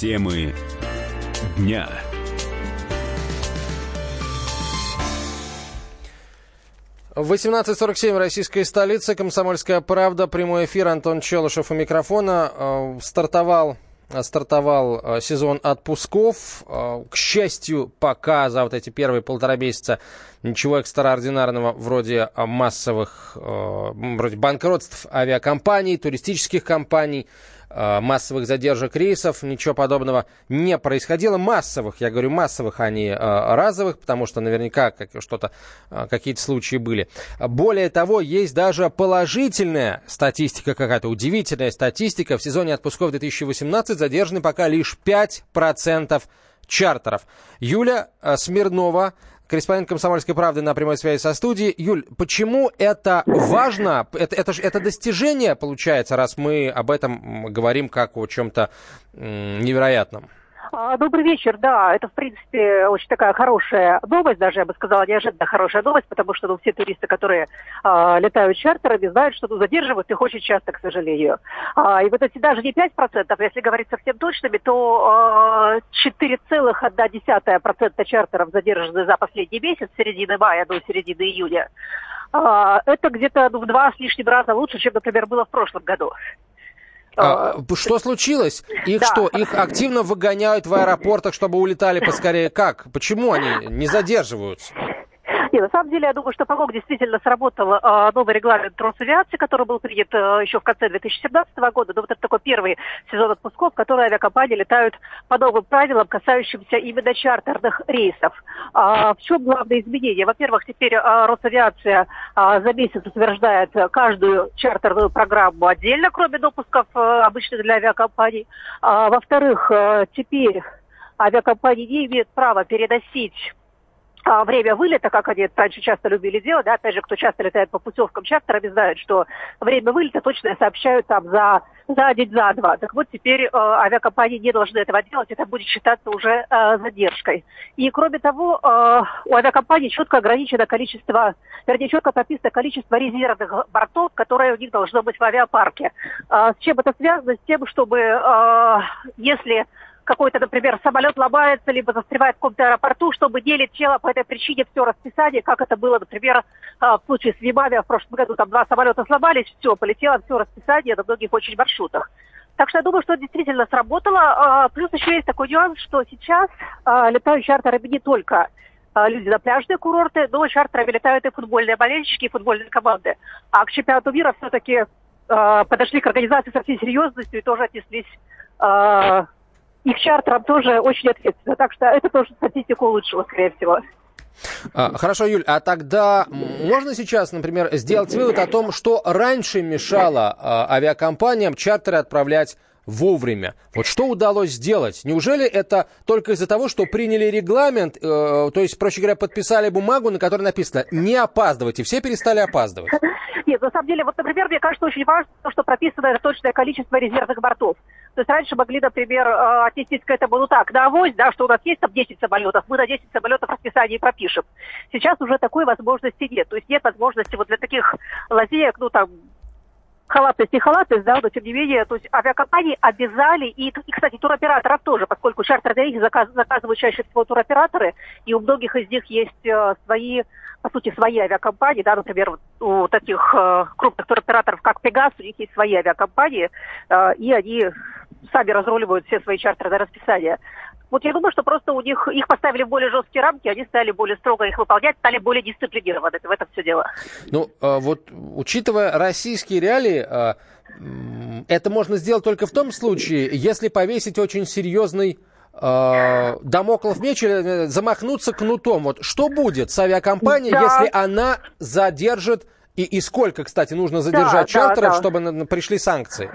Темы дня. В 18.47 российская столица, Комсомольская правда, прямой эфир, Антон Челышев у микрофона. Э, стартовал стартовал э, сезон отпусков. Э, к счастью, пока за вот эти первые полтора месяца ничего экстраординарного вроде массовых, вроде банкротств авиакомпаний, туристических компаний, Э, массовых задержек рейсов, ничего подобного не происходило. Массовых, я говорю массовых, а не э, разовых, потому что наверняка как, что-то, э, какие-то случаи были. Более того, есть даже положительная статистика какая-то, удивительная статистика. В сезоне отпусков 2018 задержаны пока лишь 5% чартеров. Юля Смирнова, корреспондент «Комсомольской правды» на прямой связи со студией. Юль, почему это важно? Это, это, это достижение, получается, раз мы об этом говорим как о чем-то невероятном? А, добрый вечер. Да, это, в принципе, очень такая хорошая новость, даже, я бы сказала, неожиданно хорошая новость, потому что ну, все туристы, которые а, летают чартерами, знают, что ну, задерживают их очень часто, к сожалению. А, и вот эти даже не 5%, если говорить совсем точными, то а, 4,1% чартеров задержаны за последний месяц, с середины мая до середины июня. А, это где-то ну, в два с лишним раза лучше, чем, например, было в прошлом году. А, что случилось? Их да. что, их активно выгоняют в аэропортах, чтобы улетали поскорее? Как? Почему они не задерживаются? Нет, на самом деле, я думаю, что помог действительно сработал э, новый регламент Росавиации, который был принят э, еще в конце 2017 года. Но вот это такой первый сезон отпусков, который авиакомпании летают по новым правилам, касающимся именно чартерных рейсов. А, в чем главное изменение? Во-первых, теперь э, Росавиация э, за месяц утверждает каждую чартерную программу отдельно, кроме допусков э, обычных для авиакомпаний. А, во-вторых, э, теперь авиакомпании не имеют права переносить время вылета, как они раньше часто любили делать, да, опять же, кто часто летает по путевкам чартерами, знают, что время вылета точно сообщают там за, за день, за два. Так вот, теперь э, авиакомпании не должны этого делать, это будет считаться уже э, задержкой. И, кроме того, э, у авиакомпании четко ограничено количество, вернее, четко прописано количество резервных бортов, которые у них должно быть в авиапарке. Э, с чем это связано? С тем, чтобы, э, если какой-то, например, самолет ломается, либо застревает в каком-то аэропорту, чтобы не летело по этой причине все расписание, как это было, например, а, в случае с Вимавиа в прошлом году. Там два самолета сломались, все, полетело все расписание на многих очень маршрутах. Так что я думаю, что это действительно сработало. А, плюс еще есть такой нюанс, что сейчас а, летают чартерами не только люди на пляжные курорты, но чартерами летают и футбольные болельщики, и футбольные команды. А к чемпионату мира все-таки подошли к организации со всей серьезностью и тоже отнеслись их чартером тоже очень ответственно. Так что это тоже статистику улучшило, скорее всего. А, хорошо, Юль, а тогда можно сейчас, например, сделать вывод о том, что раньше мешало а, авиакомпаниям чартеры отправлять вовремя. Вот что удалось сделать? Неужели это только из-за того, что приняли регламент, э, то есть, проще говоря, подписали бумагу, на которой написано «не опаздывайте», все перестали опаздывать? Нет, на самом деле, вот, например, мне кажется, очень важно, что прописано точное количество резервных бортов. То есть раньше могли, например, э, отнестись к этому, ну так, на авось, да, что у нас есть там 10 самолетов, мы на 10 самолетов расписание пропишем. Сейчас уже такой возможности нет. То есть нет возможности вот для таких лазеек, ну там, халатность, не халатность, да, но тем не менее, то есть авиакомпании обязали, и, и кстати, туроператоров тоже, поскольку чартерные рейсы заказ, заказывают чаще всего туроператоры, и у многих из них есть э, свои, по сути, свои авиакомпании, да, например, у таких э, крупных туроператоров, как Пегас, у них есть свои авиакомпании, э, и они сами разруливают все свои чартерные расписания. Вот я думаю, что просто у них их поставили в более жесткие рамки, они стали более строго их выполнять, стали более дисциплинированы. В этом все дело. Ну, а вот учитывая российские реалии, а, это можно сделать только в том случае, если повесить очень серьезный э, домоклов меч или э, замахнуться кнутом. Вот что будет с авиакомпанией, да. если она задержит и, и сколько, кстати, нужно задержать да, чартеров, да, да. чтобы пришли санкции?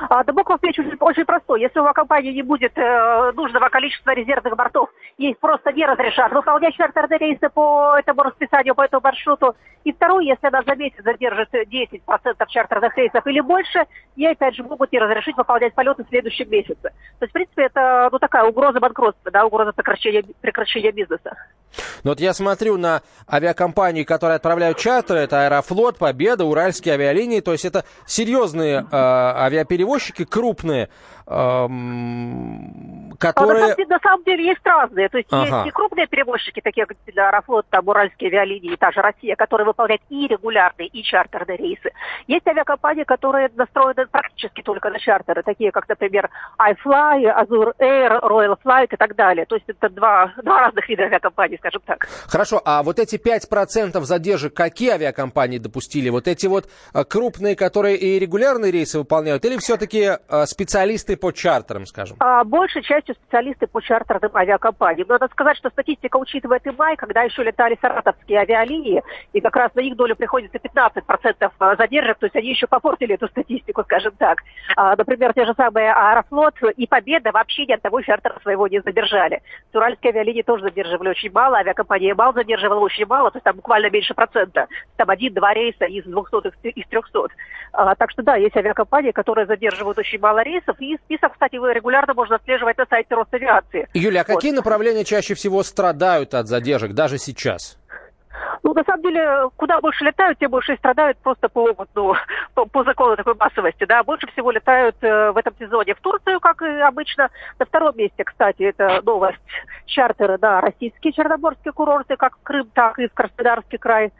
А, Дебоков меч очень, очень простой. Если у авиакомпании не будет э, нужного количества резервных бортов, их просто не разрешат выполнять чартерные рейсы по этому расписанию, по этому маршруту. И второе, если она за месяц задержит 10% чартерных рейсов или больше, ей опять же могут не разрешить выполнять полеты в следующем месяце. То есть, в принципе, это ну, такая угроза банкротства, да, угроза прекращения, прекращения бизнеса. Но вот я смотрю на авиакомпании, которые отправляют чартеры, это Аэрофлот, Победа, Уральские авиалинии, то есть это серьезные э, авиаперевозчики, крупные, которые... А, на, самом, деле есть разные. То есть ага. есть и крупные перевозчики, такие как Аэрофлот, там, Уральские авиалинии, та же Россия, которые выполняют и регулярные, и чартерные рейсы. Есть авиакомпании, которые настроены практически только на чартеры, такие как, например, iFly, Azure Air, Royal Flight и так далее. То есть это два, два разных вида авиакомпаний, скажем так. Хорошо, а вот эти 5% задержек какие авиакомпании допустили? Вот эти вот э, крупные, которые и регулярные рейсы выполняют, или все-таки э, специалисты по чартерам, скажем? А, большей частью специалисты по чартерным авиакомпаниям. Надо сказать, что статистика учитывает и май, когда еще летали саратовские авиалинии, и как раз на их долю приходится 15% а, задержек, то есть они еще попортили эту статистику, скажем так. А, например, те же самые Аэрофлот и Победа вообще ни одного чартера своего не задержали. Уральские авиалинии тоже задерживали очень мало, авиакомпания МАЛ задерживала очень мало, то есть там буквально меньше процента. Там один-два рейса из 200, из 300. А, так что да, есть авиакомпании, которые задерживают очень мало рейсов, и список, кстати, регулярно можно отслеживать на сайте Росавиации. Юля, а вот. какие направления чаще всего страдают от задержек, даже сейчас? Ну, на самом деле, куда больше летают, те больше и страдают просто по, ну, по, по закону такой массовости. Да. Больше всего летают э, в этом сезоне в Турцию, как и обычно. На втором месте, кстати, это новость чартеры, да, российские черноморские курорты, как в Крым, так и в Краснодарский край.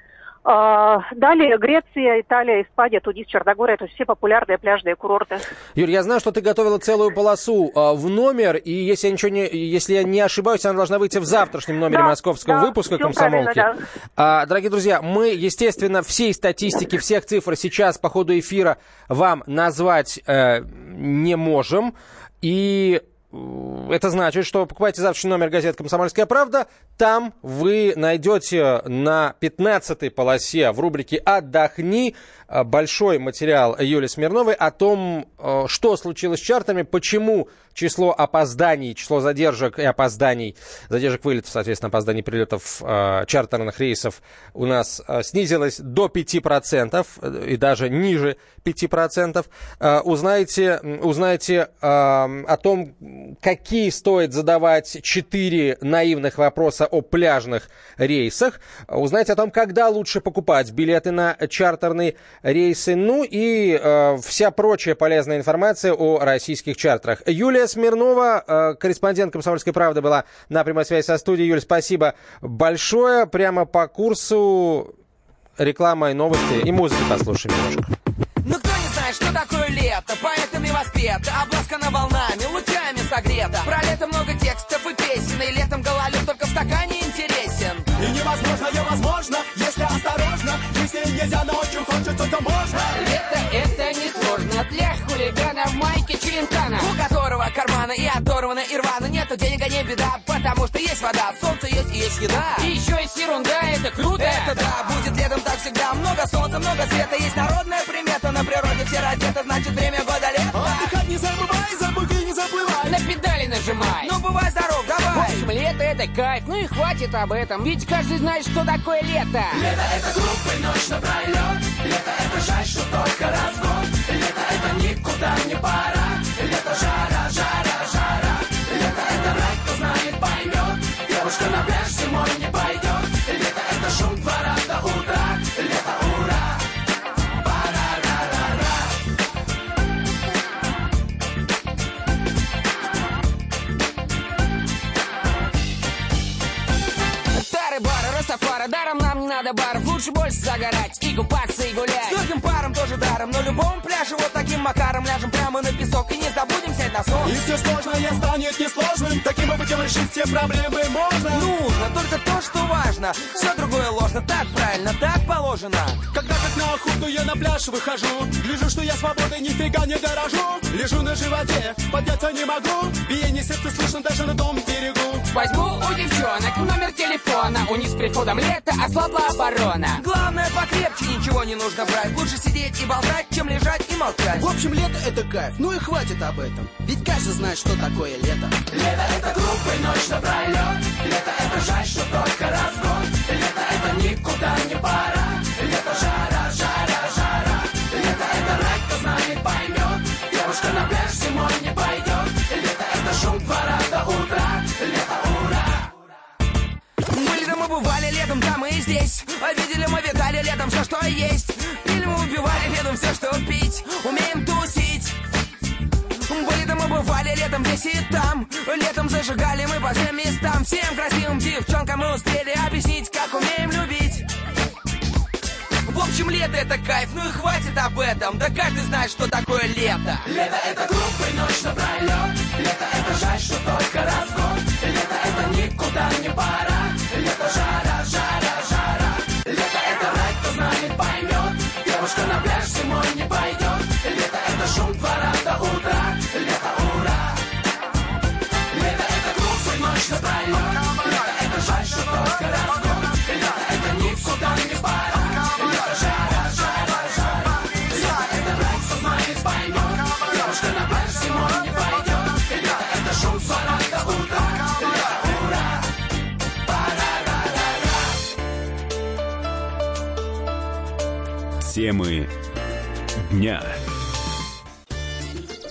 А, далее Греция, Италия, Испания, Тунис, Черногория, то есть все популярные пляжные курорты. Юрий, я знаю, что ты готовила целую полосу а, в номер, и если я, ничего не, если я не ошибаюсь, она должна выйти в завтрашнем номере да, московского да, выпуска «Комсомолки». Да. А, дорогие друзья, мы, естественно, всей статистики, всех цифр сейчас по ходу эфира вам назвать э, не можем. И это значит, что покупайте завтрашний номер газеты «Комсомольская правда». Там вы найдете на 15-й полосе в рубрике «Отдохни» большой материал Юлии Смирновой о том, э, что случилось с чартами, почему число опозданий, число задержек и опозданий, задержек вылетов, соответственно, опозданий прилетов э, чартерных рейсов у нас э, снизилось до 5% и даже ниже 5%. Узнаете, узнаете о том, какие стоит задавать четыре наивных вопроса о пляжных рейсах. Узнайте о том, когда лучше покупать билеты на чартерный рейсы. Ну и э, вся прочая полезная информация о российских чартерах. Юлия Смирнова, э, корреспондент «Комсомольской правды», была на прямой связи со студией. Юль, спасибо большое. Прямо по курсу реклама и новости и музыки послушаем немножко. Ну кто не знает, что такое лето, поэтами воспета, обласкана волнами, согрета. Про лето много текстов и песен, и летом гололед только в стакане интересен. И невозможно, невозможно, если осторожно, если нельзя, но очень хочется, то можно. Лето это не сложно для хулигана в майке Челентана, у которого карманы и оторваны и рвано. Нету денег, а не беда, потому что есть вода, солнце есть и есть еда. И еще есть ерунда, это круто. Это да, будет летом так всегда, много солнца, много света, есть народная примета, на природе все раздеты, значит время года лето. Нажимай. Ну бывай здоров, давай. В общем, лето это кайф, ну и хватит об этом, ведь каждый знает, что такое лето. Лето это глупый ночь напролет, лето это жаль, что только раз в год. Лето это никуда не пора, надо баров Лучше больше загорать и купаться и гулять. С другим паром тоже даром На любом пляже вот таким макаром. Ляжем прямо на песок и не забудем снять носок И все сложное станет несложным. Таким образом решить все проблемы можно. Нужно только то, что важно. Все другое ложно, так правильно, так положено. Когда как на охоту я на пляж выхожу Гляжу, что я свободой нифига не дорожу. Лежу на животе, подняться не могу. Биение сердца слышно даже на том берегу Возьму у девчонок номер телефона. У них с приходом лета ослабла оборона. Главное покрепче, ничего не нужно брать. Лучше сидеть и болтать, чем лежать и молчать. В общем, лето это кайф, ну и хватит об этом. Ведь каждый знает, что такое лето. Лето это глупый ночь напролет Лето это жаль, что только раз в год. Лето это никуда не пора Лето это шум двора до утра Лето ура Мы здесь. Видели мы, видали летом все, что есть. Пили мы, убивали летом все, что пить. Умеем тусить. Были там мы бывали летом здесь и там. Летом зажигали мы по всем местам. Всем красивым девчонкам мы успели объяснить, как умеем любить. В общем, лето это кайф, ну и хватит об этом. Да каждый знает, что такое лето? Лето это глупый ночь напролет Лето это жаль, что только раз в год. Лето это никуда не пора ночь напролет Лето это жаль, что только раз в год Лето это никуда не пора Лето жара, жара, жара Лето это рай, кто знает, поймет Девушка на пляж зимой не пойдет Лето это шум двора до утра Лето ура Темы дня.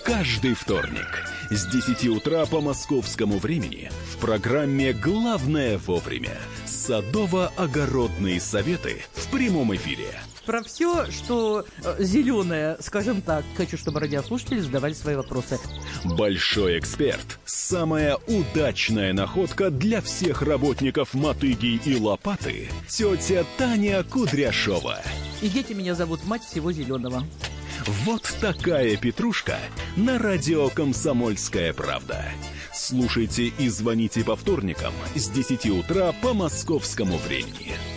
Каждый вторник с 10 утра по московскому времени в программе «Главное вовремя» садово-огородные советы в прямом эфире. Про все, что зеленое, скажем так, хочу, чтобы радиослушатели задавали свои вопросы. Большой эксперт. Самая удачная находка для всех работников мотыги и лопаты. Тетя Таня Кудряшова. И дети меня зовут мать всего зеленого. Вот такая петрушка на радио «Комсомольская правда». Слушайте и звоните по вторникам с 10 утра по московскому времени.